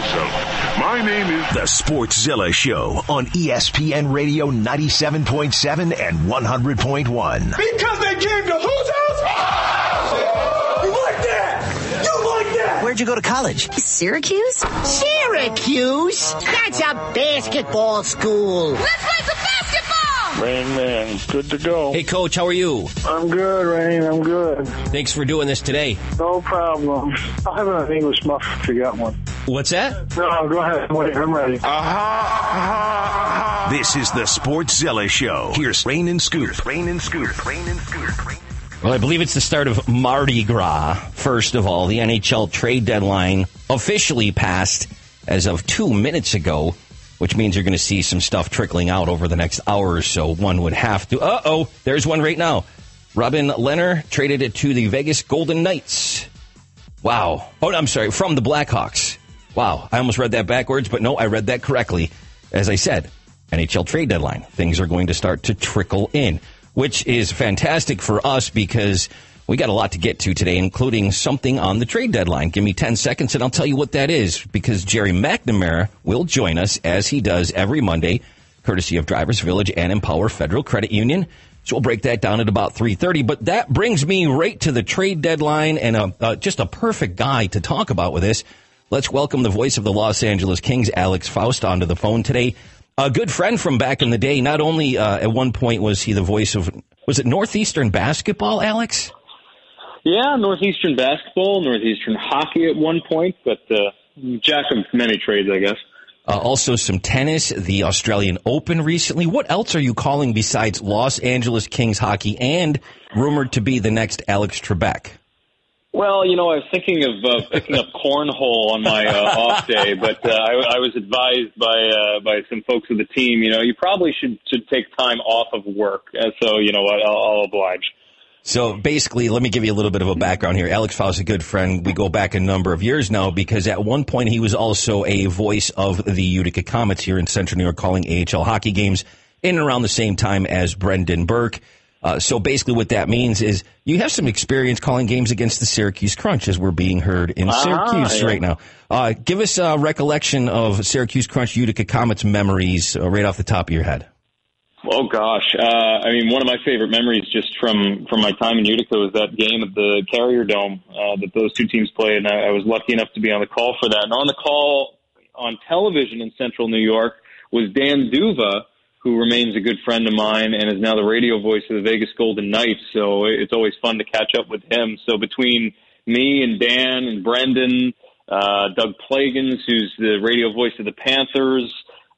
myself. My name is The Sportszilla Show on ESPN Radio 97.7 and 100.1. Because they came to whose house? You like that? You like that? Where'd you go to college? Syracuse? Syracuse? That's a basketball school. Let's play some basketball! Rain Man, good to go. Hey, Coach, how are you? I'm good, Rain. I'm good. Thanks for doing this today. No problem. I have an English muff if you got one. What's that? No, go ahead. Wait, I'm ready. This is the Sports Sportszilla Show. Here's Rain and Scoop. Rain and Scoop. Rain and Scoop. Well, I believe it's the start of Mardi Gras. First of all, the NHL trade deadline officially passed as of two minutes ago, which means you're going to see some stuff trickling out over the next hour or so. One would have to. Uh oh, there's one right now. Robin Lehner traded it to the Vegas Golden Knights. Wow. Oh, I'm sorry, from the Blackhawks. Wow. I almost read that backwards, but no, I read that correctly. As I said, NHL trade deadline. Things are going to start to trickle in, which is fantastic for us because we got a lot to get to today, including something on the trade deadline. Give me 10 seconds and I'll tell you what that is because Gerry McNamara will join us as he does every Monday, courtesy of Drivers Village and Empower Federal Credit Union. So we'll break that down at about 3.30. But that brings me right to the trade deadline and a, uh, just a perfect guy to talk about with this. Let's welcome the voice of the Los Angeles Kings, Alex Faust, onto the phone today. A good friend from back in the day. Not only uh, at one point was he the voice of, was it Northeastern basketball, Alex? Yeah, Northeastern basketball, Northeastern hockey at one point, but uh, jack of many trades, I guess. Uh, also some tennis, the Australian Open recently. What else are you calling besides Los Angeles Kings hockey and rumored to be the next Alex Trebek? Well, you know, I was thinking of uh, picking up cornhole on my uh, off day, but uh, I, I was advised by uh, by some folks of the team. You know, you probably should should take time off of work. Uh, so, you know what, I'll, I'll oblige. So basically, let me give you a little bit of a background here. Alex Faust is a good friend. We go back a number of years now because at one point he was also a voice of the Utica Comets here in Central New York, calling AHL hockey games in and around the same time as Brendan Burke. Uh, so basically, what that means is you have some experience calling games against the Syracuse Crunch, as we're being heard in Ah, Syracuse yeah. right now. Uh, give us a recollection of Syracuse Crunch Utica Comets memories uh, right off the top of your head. Oh gosh, uh, I mean, one of my favorite memories just from from my time in Utica was that game at the Carrier Dome uh, that those two teams played, and I, I was lucky enough to be on the call for that. And on the call on television in Central New York was Dan Duva, who remains a good friend of mine and is now the radio voice of the Vegas Golden Knights. So it's always fun to catch up with him. So between me and Dan and Brendan, uh, Doug Plagens, who's the radio voice of the Panthers,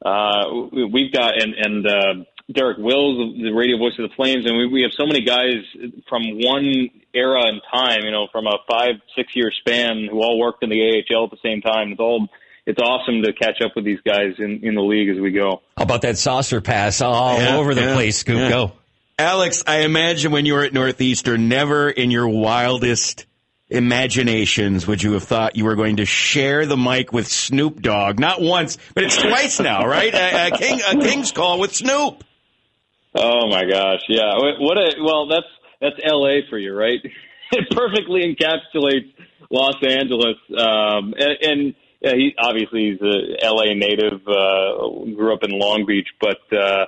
uh, we've got and and uh, Derek Wills, the radio voice of the Flames, and we, we have so many guys from one era in time, you know, from a five six year span who all worked in the AHL at the same time. It's all it's awesome to catch up with these guys in in the league as we go. How about that saucer pass all Yeah, over the yeah, place? Scoop, yeah. go. Alex, I imagine when you were at Northeastern, never in your wildest imaginations would you have thought you were going to share the mic with Snoop Dogg. Not once, but it's twice now, right? A, a, king, a King's call with Snoop. Oh my gosh, yeah. What a well, that's that's L.A. for you, right? it perfectly encapsulates Los Angeles, um, and, and yeah, he obviously he's a L.A. native, uh, grew up in Long Beach, but uh,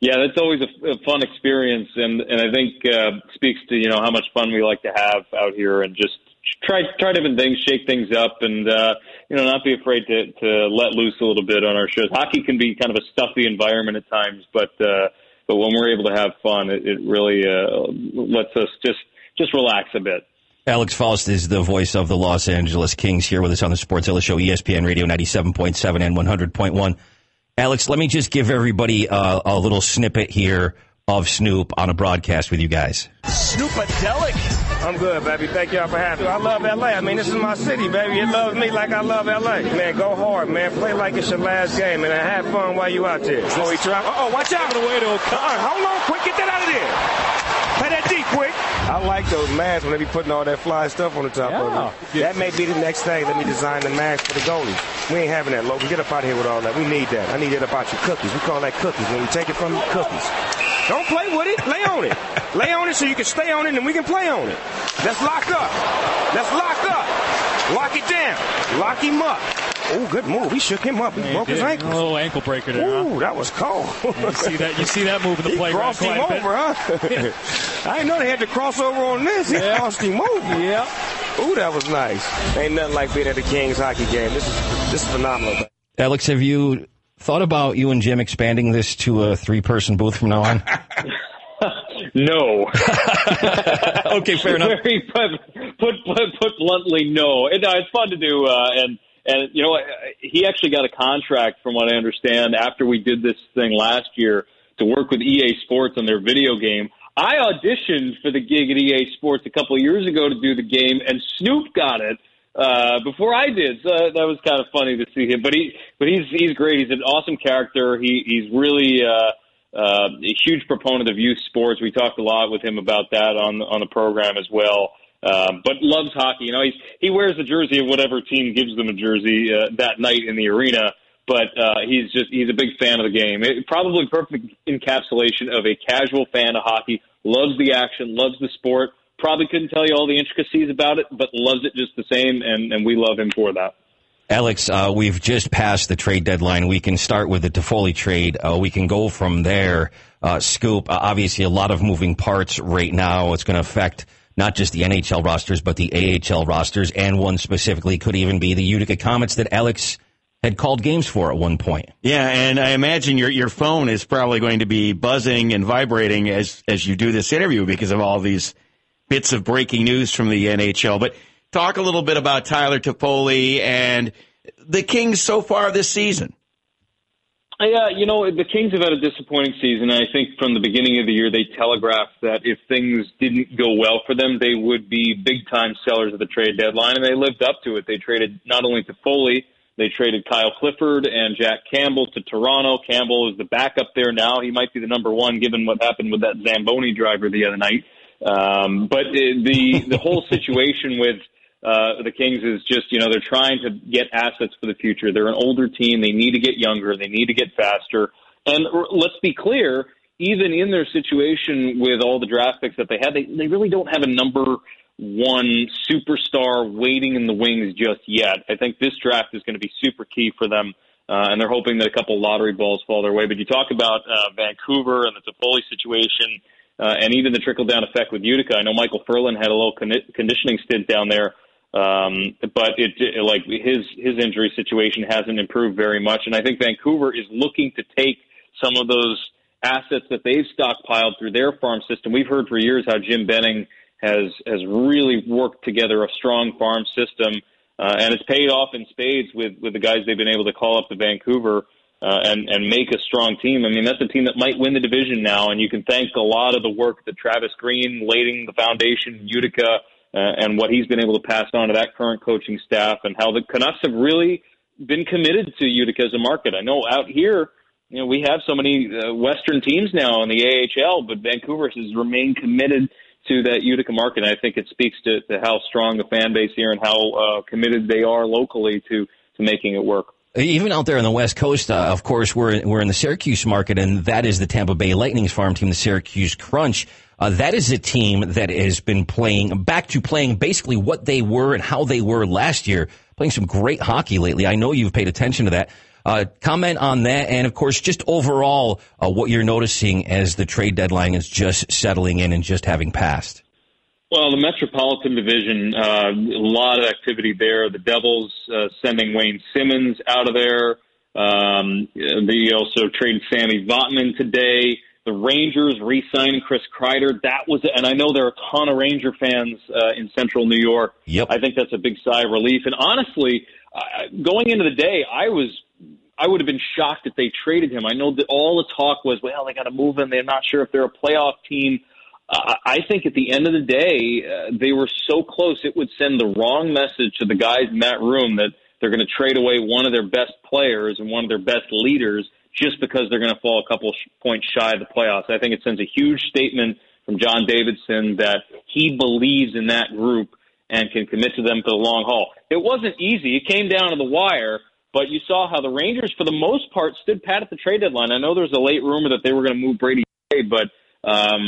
yeah, that's always a, a fun experience, and and I think uh, speaks to you know how much fun we like to have out here, and just try try different things, shake things up, and uh, you know not be afraid to to let loose a little bit on our shows. Hockey can be kind of a stuffy environment at times, but uh, but when we're able to have fun, it, it really uh, lets us just just relax a bit. Alex Faust is the voice of the Los Angeles Kings here with us on the Sportszilla Show, E ESPN Radio 97.7 and 100.1. Alex, let me just give everybody uh, a little snippet here of Snoop on a broadcast with you guys. Snoopadelic. I'm good, baby. Thank y'all for having me. I love LA. I mean, this is my city, baby. It loves me like I love LA. Man, go hard, man. Play like it's your last game, and have fun while you out there. So we try. Oh, watch out. Away to uh, hold on, quick. Get that out of there. Play that deep, quick. I like those masks when they be putting all that fly stuff on the top of it. That may be the next thing. Let me design the mask for the goalies. We ain't having that, Logan. Get up out of here with all that. We need that. I need that about your cookies. We call that cookies. When you take it from you, cookies. Don't play with it. Lay on it. Lay on it so you can stay on it and we can play on it. Let's lock up. Let's lock up. Lock it down. Lock him up. Oh, good move. He shook him up. He He broke his ankle. A little ankle breaker there. huh? Ooh, that was cold. You see that? You see that move in the he playground crossed him quite over, huh? I didn't know they had to cross over on this. He Yeah. crossed him over. Yep. Ooh, that was nice. Ain't nothing like being at the Kings hockey game. This is this is phenomenal. Alex, have you thought about you and Jim expanding this to a three-person booth from now on? No. okay, fair enough. Very put, put put bluntly, no. It, uh, it's fun to do, uh, and and you know? He actually got a contract, from what I understand, after we did this thing last year to work with EA Sports on their video game. I auditioned for the gig at EA Sports a couple of years ago to do the game, and Snoop got it uh, before I did. So that was kind of funny to see him. But he, but he's he's great. He's an awesome character. He he's really. Uh, uh, a huge proponent of youth sports. We talked a lot with him about that on on the program as well. Um, but loves hockey. You know, he's he wears the jersey of whatever team gives them a jersey uh, that night in the arena. But uh, he's just he's a big fan of the game. It, probably perfect encapsulation of a casual fan of hockey. Loves the action, loves the sport. Probably couldn't tell you all the intricacies about it, but loves it just the same, and, and we love him for that. Alex, uh, we've just passed the trade deadline. We can start with the Toffoli trade. Uh, we can go from there. Uh, Scoop, uh, obviously a lot of moving parts right now. It's going to affect not just the NHL rosters, but the AHL rosters, and one specifically could even be the Utica Comets that Alex had called games for at one point. Yeah, and I imagine your your phone is probably going to be buzzing and vibrating as as you do this interview because of all these bits of breaking news from the NHL. But talk a little bit about Tyler Toffoli and the Kings so far this season. Yeah, uh, you know, the Kings have had a disappointing season. I think from the beginning of the year, they telegraphed that if things didn't go well for them, they would be big time sellers at the trade deadline, and they lived up to it. They traded not only Toffoli, they traded Kyle Clifford and Jack Campbell to Toronto. Campbell is the backup there now. He might be the number one given what happened with that Zamboni driver the other night. Um, but the the whole situation with uh, the Kings is just, you know, they're trying to get assets for the future. They're an older team. They need to get younger. They need to get faster. And let's be clear, even in their situation with all the draft picks that they had, they, they really don't have a number one superstar waiting in the wings just yet. I think this draft is going to be super key for them. Uh, and they're hoping that a couple lottery balls fall their way. But you talk about uh, Vancouver and the Toffoli situation, uh, and even the trickle down effect with Utica. I know Michael Ferland had a little con- conditioning stint down there. Um, but it, it like his his injury situation hasn't improved very much, and I think Vancouver is looking to take some of those assets that they've stockpiled through their farm system. We've heard for years how Jim Benning has has really worked together a strong farm system, uh, and it's paid off in spades with with the guys they've been able to call up to Vancouver. Uh, and and make a strong team. I mean, that's a team that might win the division now, and you can thank a lot of the work that Travis Green, laying the foundation, Utica, uh, and what he's been able to pass on to that current coaching staff and how the Canucks have really been committed to Utica as a market. I know out here, you know, we have so many uh, Western teams now in the AHL, but Vancouver has remained committed to that Utica market. And I think it speaks to, to how strong the fan base here and how uh, committed they are locally to, to making it work. Even out there on the West Coast, uh, of course, we're we're in the Syracuse market, and that is the Tampa Bay Lightning's farm team, the Syracuse Crunch. Uh, that is a team that has been playing back to playing basically what they were and how they were last year, playing some great hockey lately. I know you've paid attention to that. Uh, comment on that, and of course, just overall, uh, what you're noticing as the trade deadline is just settling in and just having passed. Well, the Metropolitan Division, uh, a lot of activity there. The Devils uh, sending Wayne Simmonds out of there. Um, they also traded Sami Vatanen today. The Rangers re-signing Chris Kreider. That was, and I know there are a ton of Ranger fans uh, in Central New York. Yep. I think that's a big sigh of relief. And honestly, uh, going into the day, I was I would have been shocked if they traded him. I know that all the talk was, well, they got to move him. They're not sure if they're a playoff team. I think at the end of the day, uh, they were so close, it would send the wrong message to the guys in that room that they're going to trade away one of their best players and one of their best leaders just because they're going to fall a couple points shy of the playoffs. I think it sends a huge statement from John Davidson that he believes in that group and can commit to them for the long haul. It wasn't easy. It came down to the wire, but you saw how the Rangers, for the most part, stood pat at the trade deadline. I know there was a late rumor that they were going to move Brady, but um,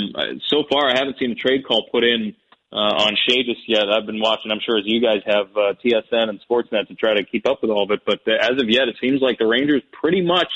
so far I haven't seen a trade call put in uh, on Skjei just yet. I've been watching. I'm sure as you guys have uh, TSN and Sportsnet to try to keep up with all of it. But uh, as of yet, it seems like the Rangers pretty much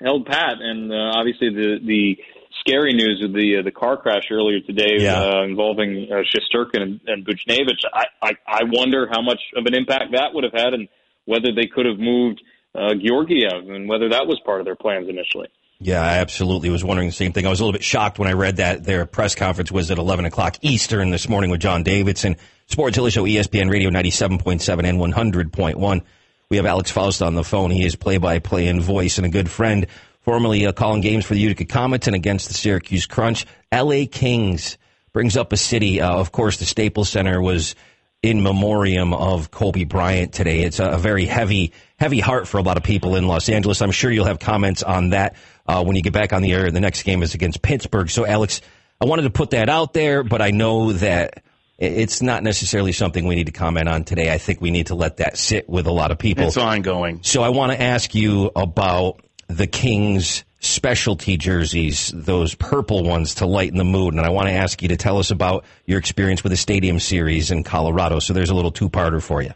held pat, and uh, obviously the the scary news of the uh, the car crash earlier today Yeah. uh, involving uh, Shesterkin and, and Buchnevich. I, I I wonder how much of an impact that would have had, and whether they could have moved uh, Georgiev, and whether that was part of their plans initially. Yeah, I absolutely was wondering the same thing. I was a little bit shocked when I read that their press conference was at 11 o'clock Eastern this morning with John Davidson. Sportszilla Show, ESPN Radio 97.7 and 100.1. We have Alex Faust on the phone. He is play-by-play and voice and a good friend, formerly uh, calling games for the Utica Comets and against the Syracuse Crunch. L.A. Kings brings up a city. Uh, of course, the Staples Center was in memoriam of Kobe Bryant today. It's a, a very heavy, heavy heart for a lot of people in Los Angeles. I'm sure you'll have comments on that uh, when you get back on the air. The next game is against Pittsburgh. So, Alex, I wanted to put that out there, but I know that it's not necessarily something we need to comment on today. I think we need to let that sit with a lot of people. It's ongoing. So I want to ask you about the Kings specialty jerseys, those purple ones to lighten the mood. And I want to ask you to tell us about your experience with the Stadium Series in Colorado. So there's a little two-parter for you.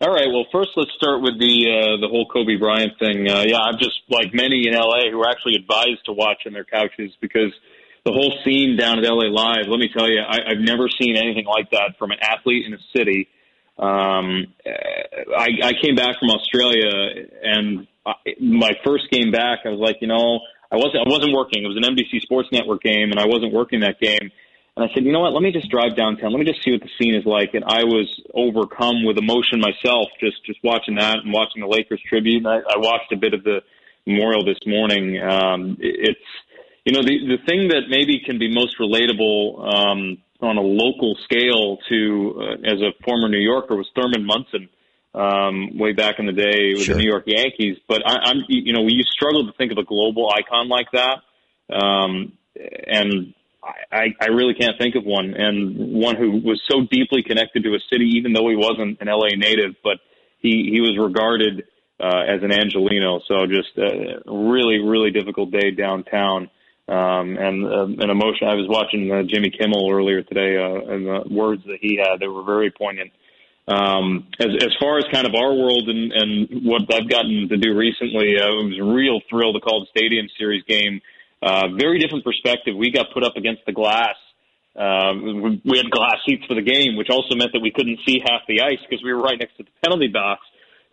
All right. Well, first let's start with the uh, the whole Kobe Bryant thing. Uh, yeah, I'm just like many in LA who are actually advised to watch on their couches because the whole scene down at LA Live. Let me tell you, I, I've never seen anything like that from an athlete in a city. Um, I, I came back from Australia, and I, my first game back, I was like, you know, I wasn't I wasn't working. It was an NBC Sports Network game, and I wasn't working that game. And I said, you know what? Let me just drive downtown. Let me just see what the scene is like. And I was overcome with emotion myself, just just watching that and watching the Lakers tribute. And I, I watched a bit of the memorial this morning. Um, it's you know the the thing that maybe can be most relatable um, on a local scale to uh, as a former New Yorker was Thurman Munson um, way back in the day with Sure. the New York Yankees. But I, I'm you know you struggle to think of a global icon like that. Um, and I, I really can't think of one, and one who was so deeply connected to a city, even though he wasn't an LA native, but he he was regarded uh, as an Angeleno. So just a really really difficult day downtown, um, and uh, an emotion. I was watching uh, Jimmy Kimmel earlier today, uh, and the words that he had they were very poignant. Um, as, as far as kind of our world and, and what I've gotten to do recently, uh, it was a real thrill to call the Stadium Series game. Uh, very different perspective. We got put up against the glass. Um, we, had glass seats for the game, which also meant that we couldn't see half the ice because we were right next to the penalty box.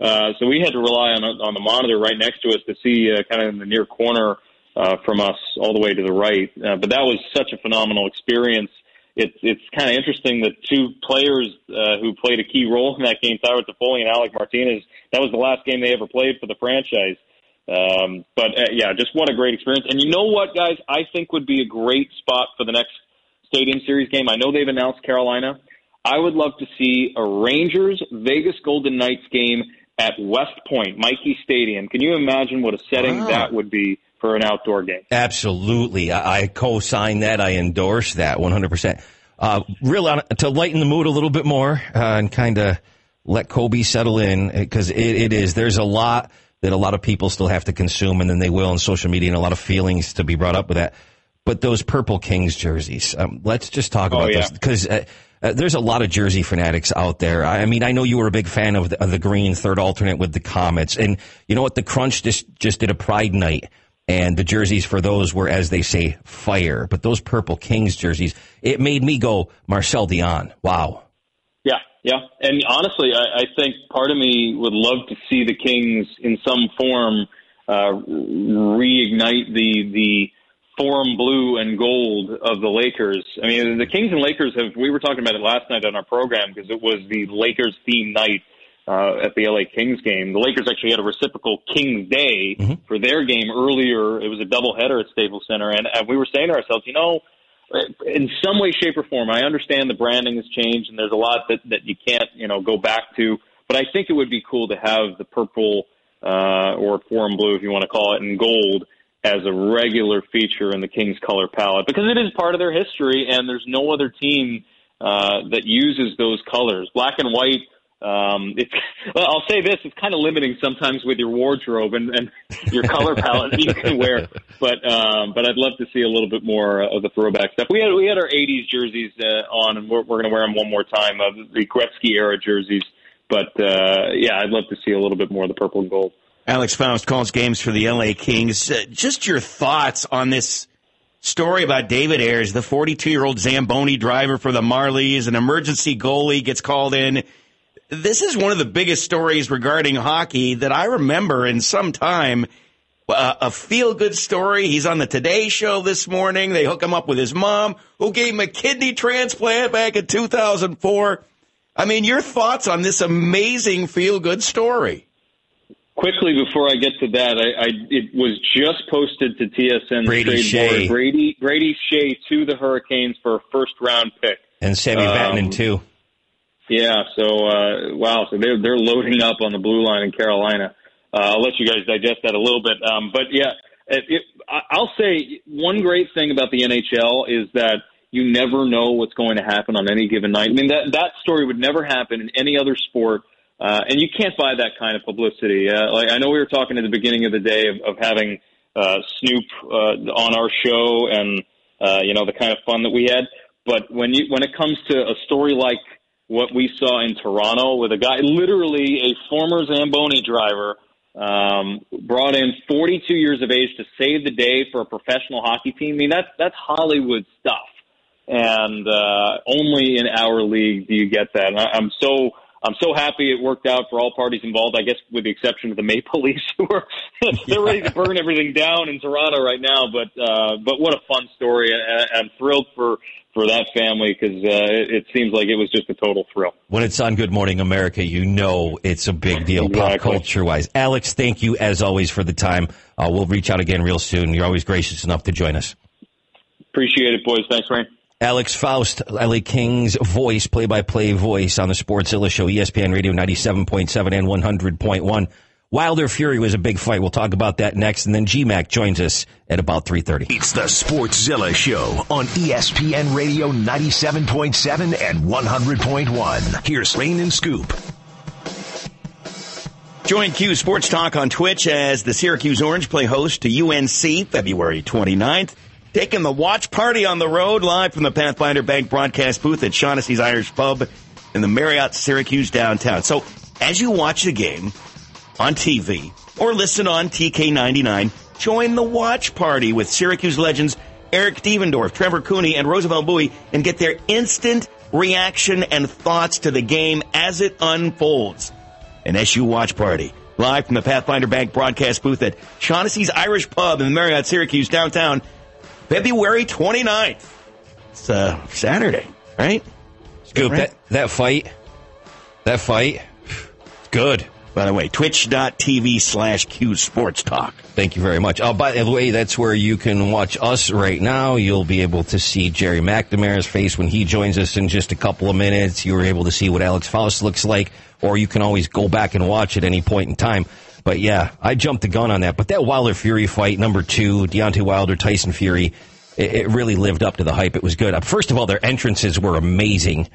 Uh, so we had to rely on on the monitor right next to us to see uh, kind of in the near corner uh, from us all the way to the right. Uh, but that was such a phenomenal experience. It's it's kind of interesting that two players uh, who played a key role in that game, Tyler Toffoli and Alec Martinez, that was the last game they ever played for the franchise. Um, but uh, yeah, just what a great experience. And you know what, guys, I think would be a great spot for the next Stadium Series game. I know they've announced Carolina. I would love to see a Rangers Vegas Golden Knights game at West Point, Michie Stadium. Can you imagine what a setting Wow. that would be for an outdoor game? Absolutely. I, I co-sign that. I endorse that 100%. Uh, real on, to lighten the mood a little bit more uh, and kind of let Kobe settle in because it, it is. There's a lot that a lot of people still have to consume, and then they will on social media, and a lot of feelings to be brought up with that. But those Purple Kings jerseys, um, let's just talk Oh, about yeah. those because uh, uh, there's a lot of jersey fanatics out there. I, I mean, I know you were a big fan of the, of the green third alternate with the Comets, and you know what? The Crunch just just did a Pride night, and the jerseys for those were, as they say, fire. But those Purple Kings jerseys, it made me go Marcel Dionne. Wow. Yeah, yeah. And honestly, I, I think part of me would love to see the Kings in some form uh, reignite the the forum blue and gold of the Lakers. I mean, the Kings and Lakers have. We were talking about it last night on our program because it was the Lakers theme night. Uh, at the LA Kings game, the Lakers actually had a reciprocal Kings Day for their game earlier. It was a doubleheader at Staples Center, and, and we were saying to ourselves, you know, in some way, shape, or form, I understand the branding has changed, and there's a lot that that you can't, you know, go back to. But I think it would be cool to have the purple uh, or forum blue, if you want to call it, and gold as a regular feature in the Kings color palette because it is part of their history, and there's no other team uh, that uses those colors. Black and white um, it's well, I'll say this: it's kind of limiting sometimes with your wardrobe and, and your color palette that you can wear. But um, but I'd love to see a little bit more of the throwback stuff. We had we had our '80s jerseys uh, on, and we're, we're going to wear them one more time. Uh, the Gretzky era jerseys. But uh, yeah, I'd love to see a little bit more of the purple and gold. Alex Faust calls games for the LA Kings. Uh, just your thoughts on this story about David Ayres, the 42 year old Zamboni driver for the Marlies, an emergency goalie gets called in. This is one of the biggest stories regarding hockey that I remember in some time. Uh, a feel good story. He's on the Today Show this morning. They hook him up with his mom, who gave him a kidney transplant back in 2004. I mean, your thoughts on this amazing feel good story? Quickly before I get to that, I, I it was just posted to TSN Brady trade Skjei. board. Brady Brady Skjei to the Hurricanes for a first round pick. And Sammy Um, Vatanen, too. Yeah, so uh, wow, so they're they're loading up on the blue line in Carolina. Uh, I'll let you guys digest that a little bit, um, but yeah, it, it, I'll say one great thing about the NHL is that you never know what's going to happen on any given night. I mean that that story would never happen in any other sport, uh, and you can't buy that kind of publicity. Uh, like I know we were talking at the beginning of the day of, of having uh, Snoop uh, on our show, and uh, you know the kind of fun that we had. But when you when it comes to a story like what we saw in Toronto with a guy, literally a former Zamboni driver, um, brought in 42 years of age to save the day for a professional hockey team. I mean, that's that's Hollywood stuff, and uh, only in our league do you get that. And I, I'm so I'm so happy it worked out for all parties involved. I guess with the exception of the Maple Leafs, who are they're ready to burn everything down in Toronto right now. But uh, but what a fun story, and I'm thrilled for for that family because uh, it, it seems like it was just a total thrill. When it's on Good Morning America, you know it's a big deal pop culture wise. Alex, thank you as always for the time. Uh, we'll reach out again real soon. You're always gracious enough to join us. Appreciate it, boys. Thanks, Rain. Alex Faust, LA Kings voice, play by play voice on the Sportszilla show, E ESPN Radio 97.7 and 100.1. Wilder Fury was a big fight. We'll talk about that next. And then GMAC joins us at about 3.30. It's the Sports Sportszilla Show on ESPN Radio 97.7 and 100.1. Here's Rain and Scoop. Join Q Sports Talk on Twitch as the Syracuse Orange play host to UNC February 29th. Taking the watch party on the road live from the Pathfinder Bank broadcast booth at Shaughnessy's Irish Pub in the Marriott Syracuse downtown. So as you watch the game on TV or listen on TK99, join the watch party with Syracuse legends Eric Devendorf, Trevor Cooney, and Roosevelt Bouie and get their instant reaction and thoughts to the game as it unfolds an SU Watch Party. Live from the Pathfinder Bank broadcast booth at Shaughnessy's Irish Pub in the Marriott Syracuse downtown, February 29th. It's uh, Saturday, right? Scoop, Right. that, that fight, that fight, good. By the way, twitch.tv slash Q Sports Talk. Thank you very much. Oh, by the way, that's where you can watch us right now. You'll be able to see Gerry McNamara's face when he joins us in just a couple of minutes. You were able to see what Alex Faust looks like, or you can always go back and watch at any point in time. But yeah, I jumped the gun on that. But that Wilder Fury fight, number two, Deontay Wilder, Tyson Fury, it, it really lived up to the hype. It was good. Uh, First of all, their entrances were amazing.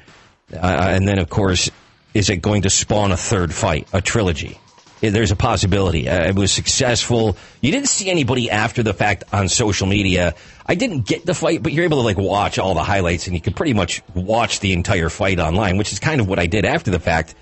Uh, and then, of course, is it going to spawn a third fight, a trilogy? There's a possibility. Uh, it was successful. You didn't see anybody after the fact on social media. I didn't get the fight, but you're able to like watch all the highlights and you could pretty much watch the entire fight online, which is kind of what I did after the fact.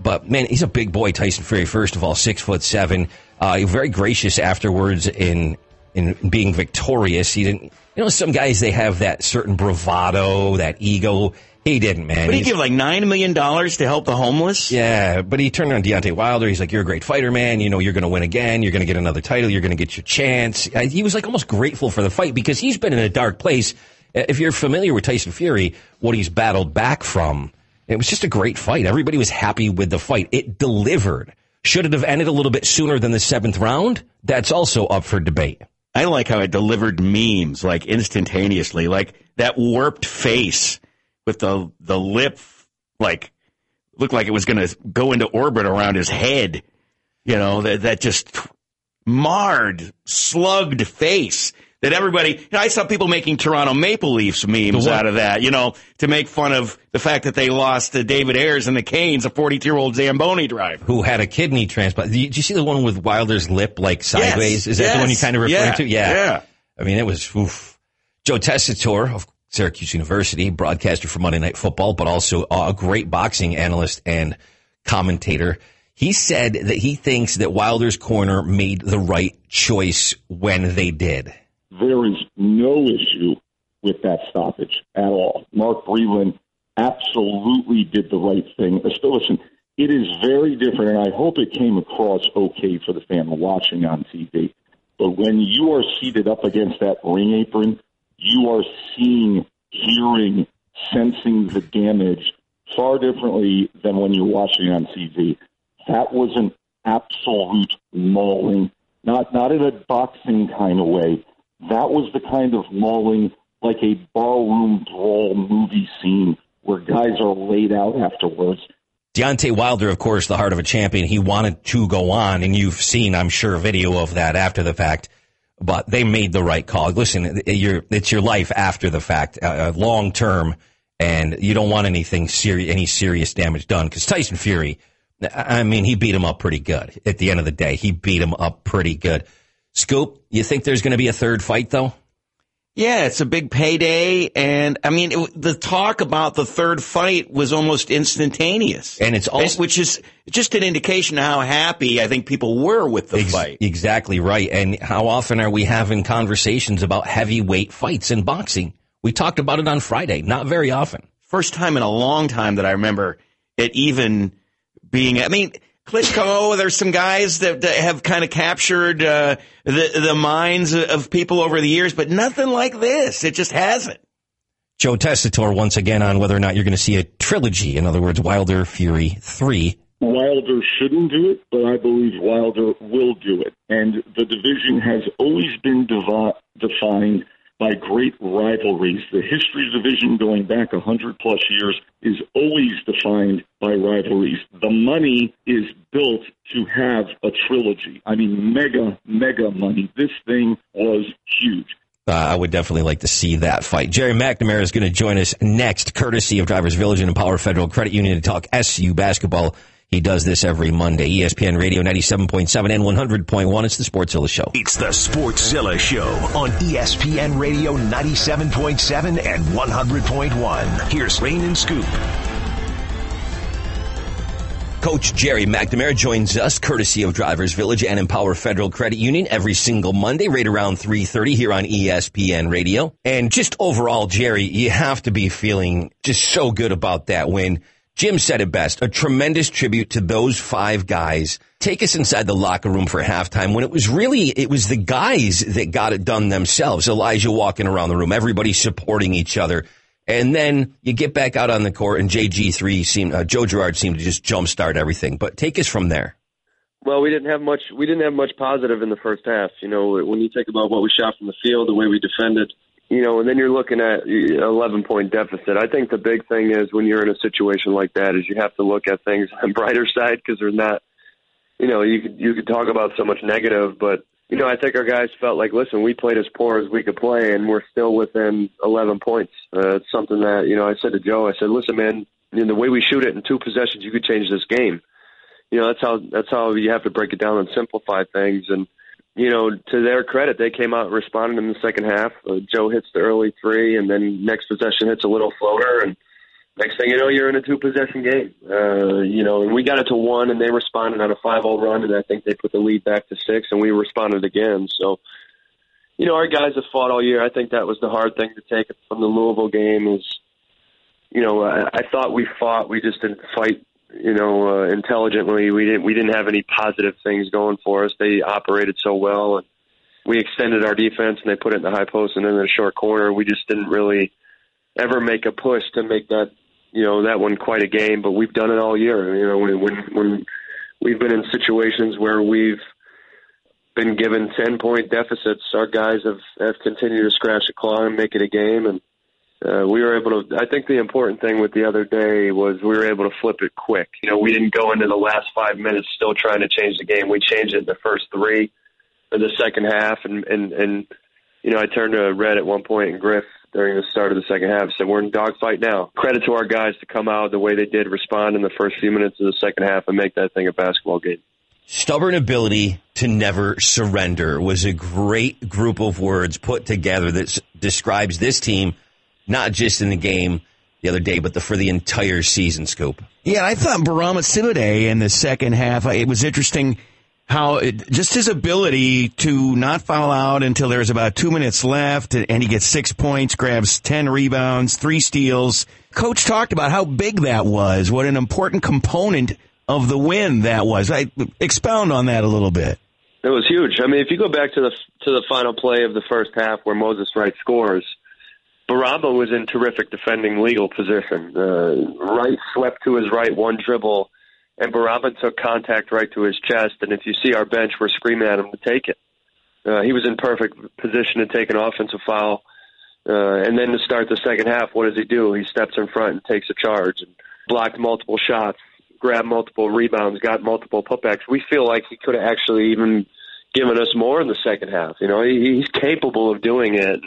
But man, he's a big boy, Tyson Fury. First of all, six foot seven. Uh, very gracious afterwards in in being victorious. He didn't. You know, some guys they have that certain bravado, that ego. He didn't, man. But he gave like $9 million to help the homeless? yeah, but he turned on Deontay Wilder. He's like, "You're a great fighter, man. You know, you're going to win again. You're going to get another title. You're going to get your chance." Uh, He was like almost grateful for the fight because he's been in a dark place. Uh, If you're familiar with Tyson Fury, what he's battled back from, it was just a great fight. Everybody was happy with the fight. It delivered. Should it have ended a little bit sooner than the seventh round? That's also up for debate. I like how it delivered memes like instantaneously, like that warped face with the the lip like looked like it was going to go into orbit around his head. You know that that just marred, slugged face. That everybody. You know, I saw people making Toronto Maple Leafs memes out of that. You know, to make fun of the fact that they lost to David Ayres and the Canes, a 42 year old Zamboni driver. Who had a kidney transplant? Did you see the one with Wilder's lip like sideways? Yes, Is that the one you kind of referring yeah, to? Yeah. yeah. I mean, it was oof. Joe Tessitore of Syracuse University, broadcaster for Monday Night Football, but also a great boxing analyst and commentator. He said that he thinks that Wilder's corner made the right choice when they did. There is no issue with that stoppage at all. Mark Breland absolutely did the right thing. Still, listen, it is very different, and I hope it came across okay for the fan watching on TV. But when you are seated up against that ring apron, you are seeing, hearing, sensing the damage far differently than when you're watching on TV. That was an absolute mauling, not not in a boxing kind of way. That was the kind of mauling like a ballroom brawl movie scene where guys are laid out afterwards. Deontay Wilder, of course, the heart of a champion. He wanted to go on, and you've seen, I'm sure, video of that after the fact. But they made the right call. Listen, it's your life after the fact, uh, long term, and you don't want anything serious, any serious damage done. Because Tyson Fury, I mean, he beat him up pretty good. At the end of the day, he beat him up pretty good. Scoop, you think there's going to be a third fight though? Yeah, it's a big payday, and I mean, it, the talk about the third fight was almost instantaneous, and it's also which is just an indication of how happy I think people were with the Ex- fight. Exactly right. And how often are we having conversations about heavyweight fights in boxing? We talked about it on Friday. Not very often. First time in a long time that I remember it even being. I mean, Klitschko. There's some guys that, that have kind of captured uh, the the minds of people over the years, but nothing like this. It just hasn't. Joe Tessitore once again on whether or not you're going to see a trilogy. In other words, Wilder Fury 3. Wilder shouldn't do it, but I believe Wilder will do it. And the division has always been devi- defined by great rivalries. The history of the division going back 100 plus years is always defined by rivalries. The money is built to have a trilogy. I mean, mega, mega money. This thing was huge. Uh, I would definitely like to see that fight. Gerry McNamara is going to join us next, courtesy of Drivers Village and Empower Federal Credit Union to talk SU basketball. He does this every Monday. ESPN Radio 97.7 and 100.1. It's the Sportszilla Show. It's the Sportszilla Show on ESPN Radio 97.7 and 100.1. Here's Rain and Scoop. Coach Gerry McNamara joins us courtesy of Drivers Village and Empower Federal Credit Union every single Monday right around 3:30 here on ESPN Radio. And just overall Gerry, you have to be feeling just so good about that win. Jim said it best, a tremendous tribute to those five guys. Take us inside the locker room for halftime when it was really it was the guys that got it done themselves. Elijah walking around the room, everybody supporting each other. And then you get back out on the court, and JG3 seemed, uh, Joe Girard seemed to just jumpstart everything. But take us from there. Well, we didn't have much. We didn't have much positive in the first half. You know, when you think about what we shot from the field, the way we defended, you know, and then you're looking at 11 point deficit. I think the big thing is when you're in a situation like that is you have to look at things on the brighter side because there's not, you know, you could you could talk about so much negative, but you know, I think our guys felt like, listen, we played as poor as we could play, and we're still within 11 points. Uh, it's something that, you know, I said to Joe, I said, listen, man, know, the way we shoot it in two possessions, you could change this game. You know, that's how that's how you have to break it down and simplify things. And you know, to their credit, they came out and responded in the second half. Uh, Joe hits the early three, and then next possession hits a little floater, and next thing you know, you're in a two possession game. Uh, you know, and we got it to one, and they responded on a 5-0 run, and I think they put the lead back to six, and we responded again. So, you know, our guys have fought all year. I think that was the hard thing to take from the Louisville game is, you know, I, I thought we fought, we just didn't fight. You know, uh, intelligently, we didn't we didn't have any positive things going for us. They operated so well, and we extended our defense, and they put it in the high post and in the short corner. We just didn't really ever make a push to make that you know that one quite a game, but we've done it all year. You know, when when, when we've been in situations where we've been given ten point deficits, our guys have have continued to scratch a claw and make it a game, and uh, we were able to. I think the important thing with the other day was we were able to flip it quick. You know, we didn't go into the last five minutes still trying to change the game. We changed it in the first three of the second half, and and and you know, I turned to Red at one point and Griff during the start of the second half said, "We're in dogfight now." Credit to our guys to come out the way they did, respond in the first few minutes of the second half, and make that thing a basketball game. Stubborn ability to never surrender was a great group of words put together that describes this team, not just in the game the other day, but the, for the entire season. Scoop. Yeah, I thought Bourama Sidibe in the second half, it was interesting how it, just his ability to not foul out until there's about two minutes left and he gets six points, grabs 10 rebounds, three steals. Coach talked about how big that was, what an important component of the win that was. I expound on that a little bit. It was huge. I mean, if you go back to the to the final play of the first half where Moses Wright scores, Bourama was in terrific defending legal position. Uh, Wright swept to his right one dribble, and Bourama took contact right to his chest. And if you see our bench, we're screaming at him to take it. Uh, he was in perfect position to take an offensive foul. Uh, and then to start the second half, what does he do? He steps in front and takes a charge and blocked multiple shots, grabbed multiple rebounds, got multiple putbacks. We feel like he could have actually even given us more in the second half. You know, he, he's capable of doing it.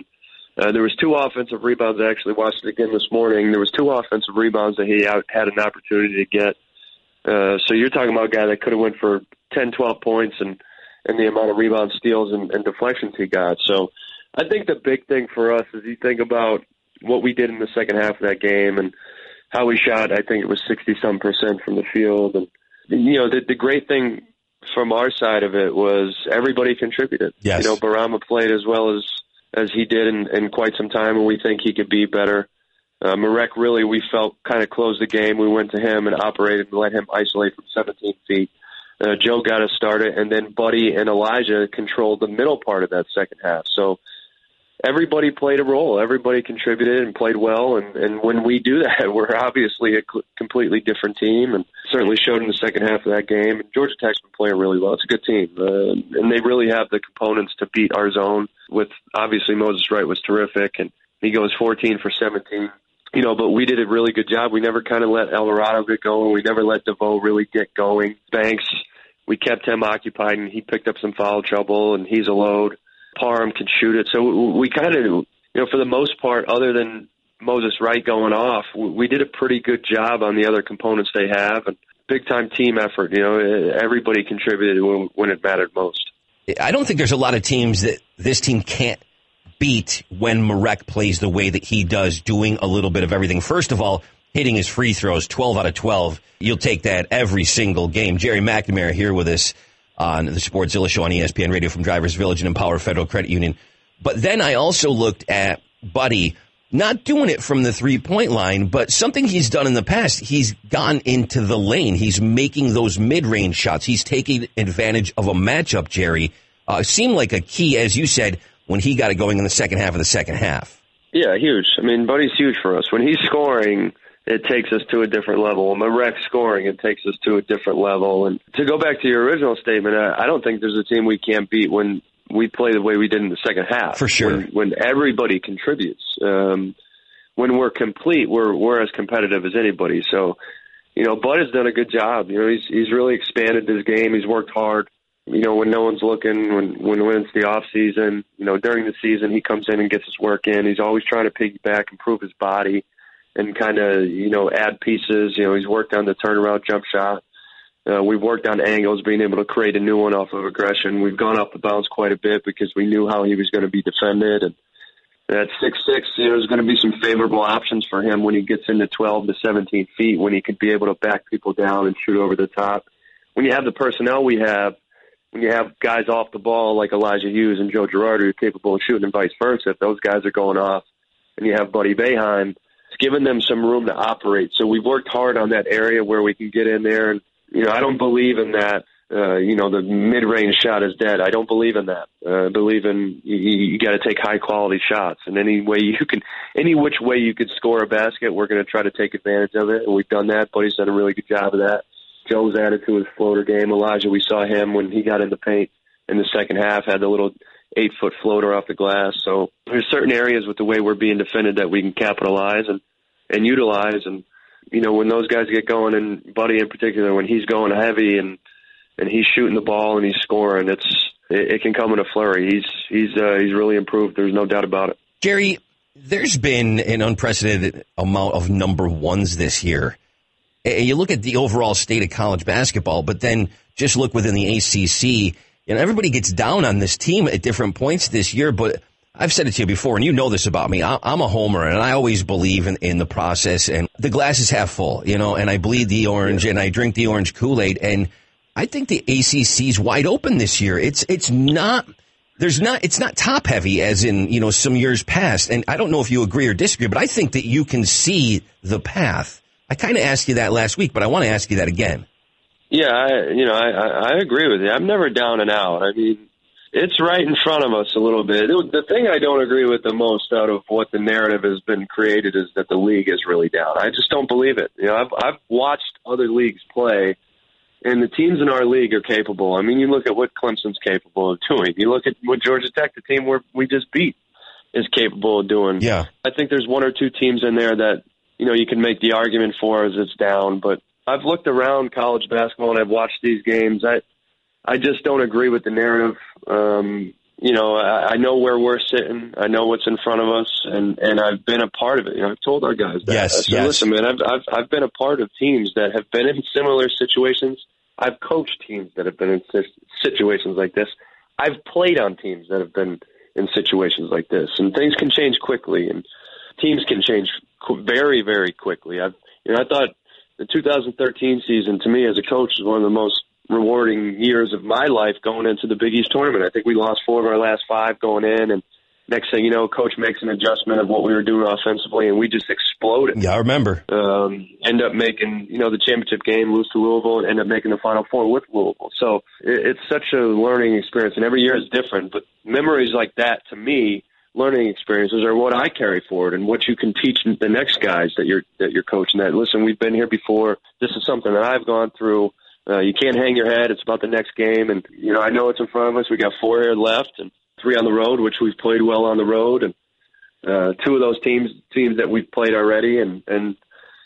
Uh, there was two offensive rebounds. I actually watched it again this morning. There was two offensive rebounds that he out, had an opportunity to get. Uh, so you're talking about a guy that could have went for 10, 12 points and and the amount of rebound steals and, and deflections he got. So I think the big thing for us is you think about what we did in the second half of that game and how we shot. I think it was 60 some percent from the field. And, you know, the, the great thing from our side of it was everybody contributed. Yes. You know, Bourama played as well as, as he did in, in quite some time, and we think he could be better. Uh, Marek really, we felt kind of closed the game. We went to him and operated and let him isolate from 17 feet. Uh, Joe got us started, and then Buddy and Elijah controlled the middle part of that second half. So everybody played a role. Everybody contributed and played well. And, and when we do that, we're obviously a completely different team, and certainly showed in the second half of that game. Georgia Tech's been playing really well. It's a good team, uh, and they really have the components to beat our zone. With obviously Moses Wright was terrific, and he goes 14 for 17 you know, but we did a really good job. We never kind of let Alvarado get going. We never let DeVoe really get going. Banks, we kept him occupied, and he picked up some foul trouble, and he's a load. Parham can shoot it. So we kind of, you know, for the most part, other than Moses Wright going off, we did a pretty good job on the other components they have, and big time team effort. You know, everybody contributed when, when it mattered most. I don't think there's a lot of teams that this team can't beat when Marek plays the way that he does, doing a little bit of everything. First of all, hitting his free throws, 12 out of 12. You'll take that every single game. Gerry McNamara here with us on the Sportszilla show on ESPN Radio from Drivers Village and Empower Federal Credit Union. But then I also looked at Buddy, not doing it from the three point line, but something he's done in the past. He's gone into the lane. He's making those mid range shots. He's taking advantage of a matchup, Gerry. Uh, seemed like a key, as you said, when he got it going in the second half of the second half. Yeah, huge. I mean, Buddy's huge for us. When he's scoring, it takes us to a different level. When Marek's scoring, it takes us to a different level. And to go back to your original statement, I, I don't think there's a team we can't beat when we play the way we did in the second half. For sure. When, when everybody contributes. Um, when we're complete, we're we're as competitive as anybody. So, you know, Bud has done a good job. You know, he's he's really expanded his game. He's worked hard you know, when no one's looking, when when when it's the off season, you know, during the season he comes in and gets his work in. He's always trying to piggyback, improve his body, and kind of you know add pieces. You know, he's worked on the turnaround jump shot. Uh, we've worked on angles, being able to create a new one off of aggression. We've gone up the bounce quite a bit because we knew how he was going to be defended, and at six six, you know, there's going to be some favorable options for him when he gets into 12 to 17 feet, when he could be able to back people down and shoot over the top. When you have the personnel we have when you have guys off the ball like Elijah Hughes and Joe Girardi who are capable of shooting and vice versa, if those guys are going off and you have Buddy Boeheim, it's given them some room to operate. So we've worked hard on that area where we can get in there. And, you know, I don't believe in that, uh, you know, the mid-range shot is dead. I don't believe in that. Uh, I believe in you, you got to take high-quality shots. And any way you can, any which way you could score a basket, we're going to try to take advantage of it. And we've done that. Buddy's done a really good job of that. Joe's added to his floater game. Elijah, we saw him when he got in the paint in the second half, had the little eight foot floater off the glass. So there's certain areas with the way we're being defended that we can capitalize and, and utilize. And, you know, when those guys get going and Buddy in particular, when he's going heavy and, and he's shooting the ball and he's scoring, it's, it, it can come in a flurry. He's he's uh, he's really improved. There's no doubt about it. Gerry, there's been an unprecedented amount of number ones this year. And you look at the overall state of college basketball, but then just look within the ACC. And everybody gets down on this team at different points this year, but I've said it to you before, and you know this about me. I'm a homer, and I always believe in, in the process, and the glass is half full, you know, and I bleed the orange, and I drink the orange Kool-Aid, and I think the ACC's wide open this year. It's it's not there's not it's not top heavy as in you know some years past, and I don't know if you agree or disagree, but I think that you can see the path. I kind of asked you that last week, but I want to ask you that again. Yeah, I, you know, I, I agree with you. I'm never down and out. I mean, it's right in front of us a little bit. The thing I don't agree with the most out of what the narrative has been created is that the league is really down. I just don't believe it. You know, I've I've watched other leagues play, and the teams in our league are capable. I mean, you look at what Clemson's capable of doing. You look at what Georgia Tech, the team where we just beat, is capable of doing. Yeah, I think there's one or two teams in there that you know you can make the argument for as it's down, but I've looked around college basketball and I've watched these games. I I just don't agree with the narrative. Um, you know, I, I know where we're sitting. I know what's in front of us, and and I've been a part of it. You know, I've told our guys that. Yes, I said, yes. Listen, man, I've, I've I've been a part of teams that have been in similar situations. I've coached teams that have been in si- situations like this. I've played on teams that have been in situations like this, and things can change quickly, and teams can change very, very quickly. I've, you know, I thought the 2013 season to me as a coach was one of the most rewarding years of my life going into the Big East tournament. I think we lost four of our last five going in, and next thing you know, coach makes an adjustment of what we were doing offensively, and we just exploded. Yeah, I remember. Um, end up making you know the championship game, lose to Louisville, and end up making the Final Four with Louisville. So it, it's such a learning experience, and every year is different. But memories like that, to me, learning experiences are what I carry forward, and what you can teach the next guys that you're that you're coaching. That listen, we've been here before. This is something that I've gone through. Uh, you can't hang your head. It's about the next game, and you know I know it's in front of us. We got four here left, and three on the road, which we've played well on the road, and uh, two of those teams teams that we've played already, and and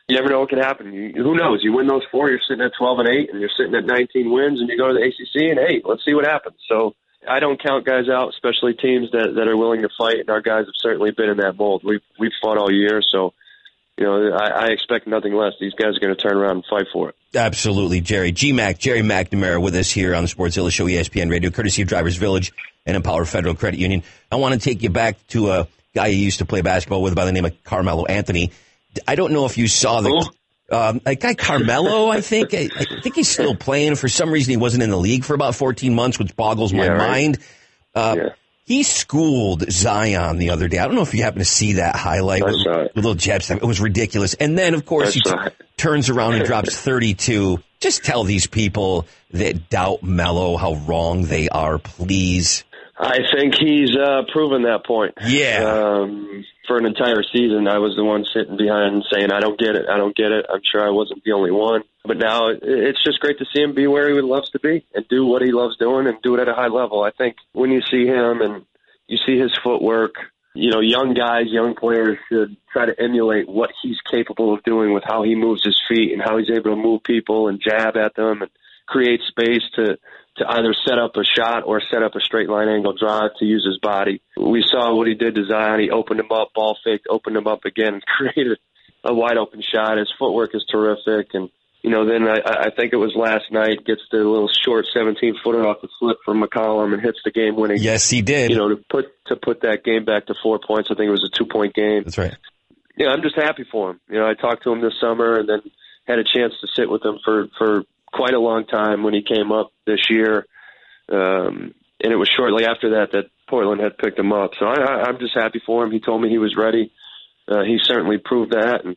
you never know what can happen. You, who knows? You win those four, you're sitting at 12 and eight, and you're sitting at 19 wins, and you go to the ACC, and hey, let's see what happens. So I don't count guys out, especially teams that that are willing to fight, and our guys have certainly been in that mold. We've we've fought all year, so you know I, I expect nothing less. These guys are going to turn around and fight for it. Absolutely, Gerry. G Mac, Gerry McNamara with us here on the Sportszilla Show, E ESPN Radio, courtesy of Drivers Village and Empower Federal Credit Union. I want to take you back to a guy you used to play basketball with by the name of Carmelo Anthony. I don't know if you saw the um, a guy Carmelo. I think I, I think he's still playing. For some reason, he wasn't in the league for about 14 months, which boggles my Yeah, right. mind. Uh, He schooled Zion the other day. I don't know if you happen to see that highlight with, with little jab step. It was ridiculous. And then, of course, he I t- turns around and drops 32. Just tell these people that doubt Mello how wrong they are, please. I think he's uh, proven that point. Yeah. Um, for an entire season, I was the one sitting behind saying, "I don't get it. I don't get it." I'm sure I wasn't the only one. But now it- it's just great to see him be where he loves to be and do what he loves doing and do it at a high level. I think when you see him and you see his footwork, you know, young guys, young players should try to emulate what he's capable of doing with how he moves his feet and how he's able to move people and jab at them and create space to to either set up a shot or set up a straight line angle drive to use his body. We saw what he did to Zion. He opened him up, ball faked, opened him up again, and created a wide open shot. His footwork is terrific, and you know, then I, I think it was last night gets the little short 17 footer off the slip from McCollum and hits the game winning. Yes, he did. You know, to put to put that game back to four points. I think it was a two point game. That's right. Yeah, I'm just happy for him. You know, I talked to him this summer and then had a chance to sit with him for for quite a long time when he came up this year. Um, and it was shortly after that that Portland had picked him up. So I, I, I'm just happy for him. He told me he was ready. Uh, he certainly proved that. And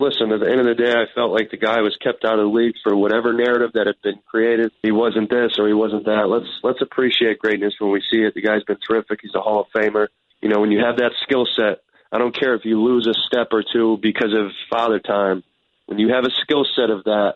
listen, at the end of the day, I felt like the guy was kept out of the league for whatever narrative that had been created. He wasn't this or he wasn't that. Let's let's appreciate greatness when we see it. The guy's been terrific. He's a Hall of Famer. You know, when you have that skill set, I don't care if you lose a step or two because of father time. When you have a skill set of that,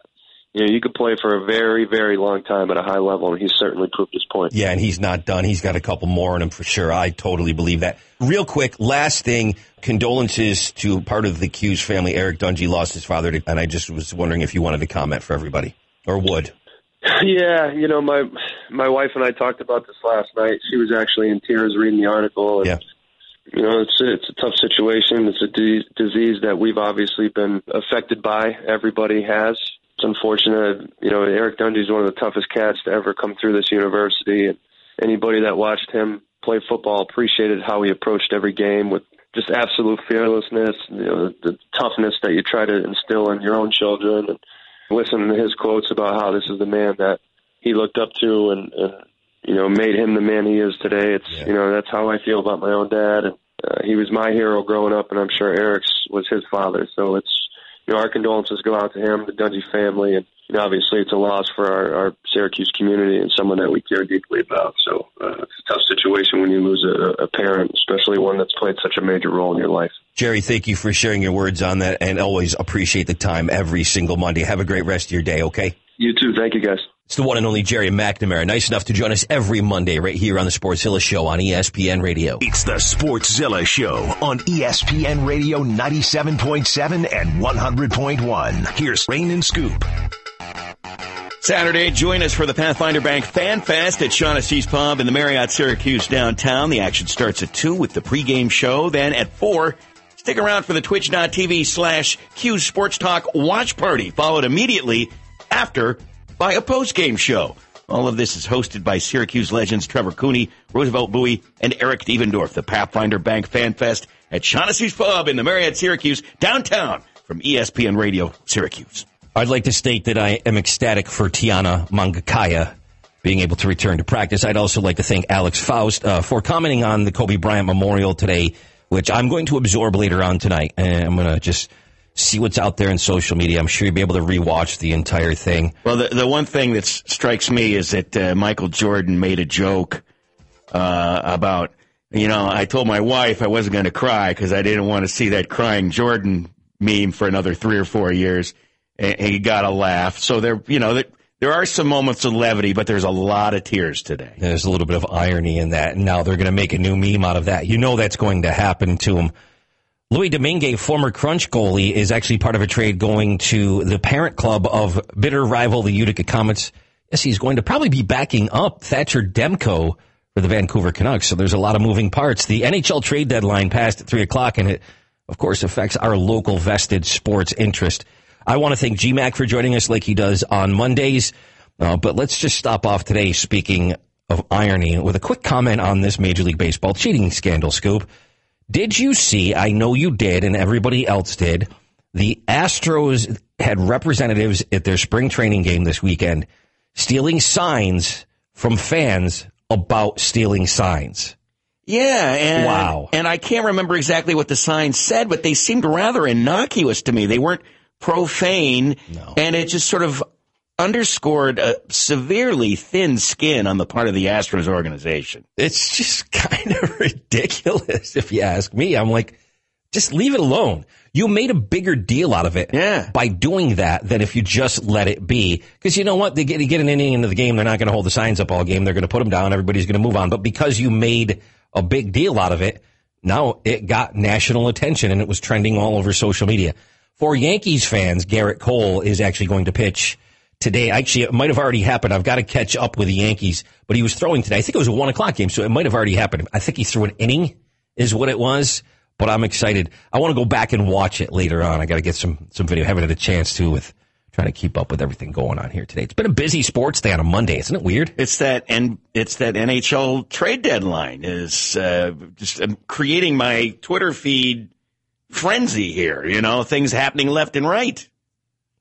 you know, you could play for a very, very long time at a high level, and he's certainly proved his point. Yeah, and he's not done. He's got a couple more in him for sure. I totally believe that. Real quick, last thing, condolences to part of the Q's family. Eric Dungey lost his father, to, and I just was wondering if you wanted to comment for everybody or would. Yeah, you know, my my wife and I talked about this last night. She was actually in tears reading the article. And, Yeah. You know, it's a, it's a tough situation. It's a di- disease that we've obviously been affected by. Everybody has. It's unfortunate. You know, Eric Dungey is one of the toughest cats to ever come through this university. And anybody that watched him play football appreciated how he approached every game with just absolute fearlessness. You know, the, the toughness that you try to instill in your own children. And listen to his quotes about how this is the man that he looked up to and, and you know made him the man he is today. It's you know that's how I feel about my own dad, and uh, he was my hero growing up, and I'm sure Eric's was his father. So it's you know our condolences go out to him, the Dungey family, and you know, obviously it's a loss for our, our Syracuse community and someone that we care deeply about. So uh, it's a tough situation when you lose a, a parent, especially one that's played such a major role in your life. Gerry, thank you for sharing your words on that and always appreciate the time every single Monday. Have a great rest of your day, okay? You too. Thank you, guys. It's the one and only Gerry McNamara. Nice enough to join us every Monday right here on the Sportszilla Show on ESPN Radio. It's the Sportszilla Show on ESPN Radio 97.7 and 100.1. Here's Rain and Scoop. Saturday, join us for the Pathfinder Bank Fan Fest at Shaughnessy's Pub in the Marriott Syracuse downtown. The action starts at 2 with the pregame show. Then at 4, stick around for the twitch.tv slash Q Sports Talk watch party, followed immediately after by a postgame show. All of this is hosted by Syracuse legends Trevor Cooney, Roosevelt Bouie, and Eric Devendorf. The Pathfinder Bank Fan Fest at Shaughnessy's Pub in the Marriott Syracuse downtown from ESPN Radio Syracuse. I'd like to state that I am ecstatic for Tiana Mangakahia being able to return to practice. I'd also like to thank Alex Faust uh, for commenting on the Kobe Bryant Memorial today, which I'm going to absorb later on tonight. And I'm going to just see what's out there in social media. I'm sure you'll be able to rewatch the entire thing. Well, the the one thing that strikes me is that uh, Michael Jordan made a joke uh, about, you know, I told my wife I wasn't going to cry because I didn't want to see that crying Jordan meme for another three or four years. And he got a laugh. So there, you know, there, there are some moments of levity, but there's a lot of tears today. There's a little bit of irony in that. And now they're going to make a new meme out of that. You know that's going to happen to him. Louis Domingue, former Crunch goalie, is actually part of a trade going to the parent club of bitter rival, the Utica Comets. Yes, he's going to probably be backing up Thatcher Demko for the Vancouver Canucks. So there's a lot of moving parts. The NHL trade deadline passed at 3 o'clock, and it, of course, affects our local vested sports interest. I want to thank GMAC for joining us like he does on Mondays. Uh, but let's just stop off today speaking of irony with a quick comment on this Major League Baseball cheating scandal scoop. Did you see? I know you did, and everybody else did. The Astros had representatives at their spring training game this weekend stealing signs from fans about stealing signs. Yeah, and Wow. and I can't remember exactly what the signs said, but they seemed rather innocuous to me. They weren't profane, and it just sort of underscored a severely thin skin on the part of the Astros organization. It's just kind of ridiculous, if you ask me. I'm like, just leave it alone. You made a bigger deal out of it Yeah. by doing that than if you just let it be. Because you know what? They get, they get an inning into the game. They're not going to hold the signs up all game. They're going to put them down. Everybody's going to move on. But because you made a big deal out of it, now it got national attention and it was trending all over social media. For Yankees fans, Gerrit Cole is actually going to pitch today. Actually, it might have already happened. I've got to catch up with the Yankees, but he was throwing today. I think it was a one o'clock game, so it might have already happened. I think he threw an inning, is what it was. But I'm excited. I want to go back and watch it later on. I got to get some some video. haven't had a chance to with trying to keep up with everything going on here today. It's been a busy sports day on a Monday, isn't it weird? It's that and it's that NHL trade deadline is uh, just um, creating my Twitter feed frenzy here. You know, things happening left and right.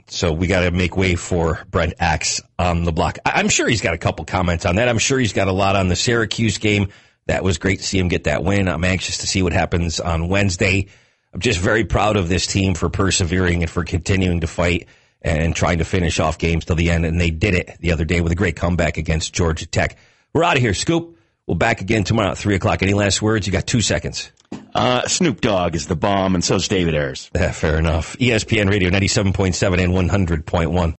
So we got to make way for Brent Axe on the block. I- I'm sure he's got a couple comments on that. I'm sure he's got a lot on the Syracuse game. That was great to see him get that win. I'm anxious to see what happens on Wednesday. I'm just very proud of this team for persevering and for continuing to fight and trying to finish off games till the end. And they did it the other day with a great comeback against Georgia Tech. We're out of here, Scoop. We'll back again tomorrow at 3 o'clock. Any last words? You got two seconds. Uh, Snoop Dogg is the bomb, and so's David Ayres. Yeah, fair enough. ESPN Radio 97.7 and 100.1.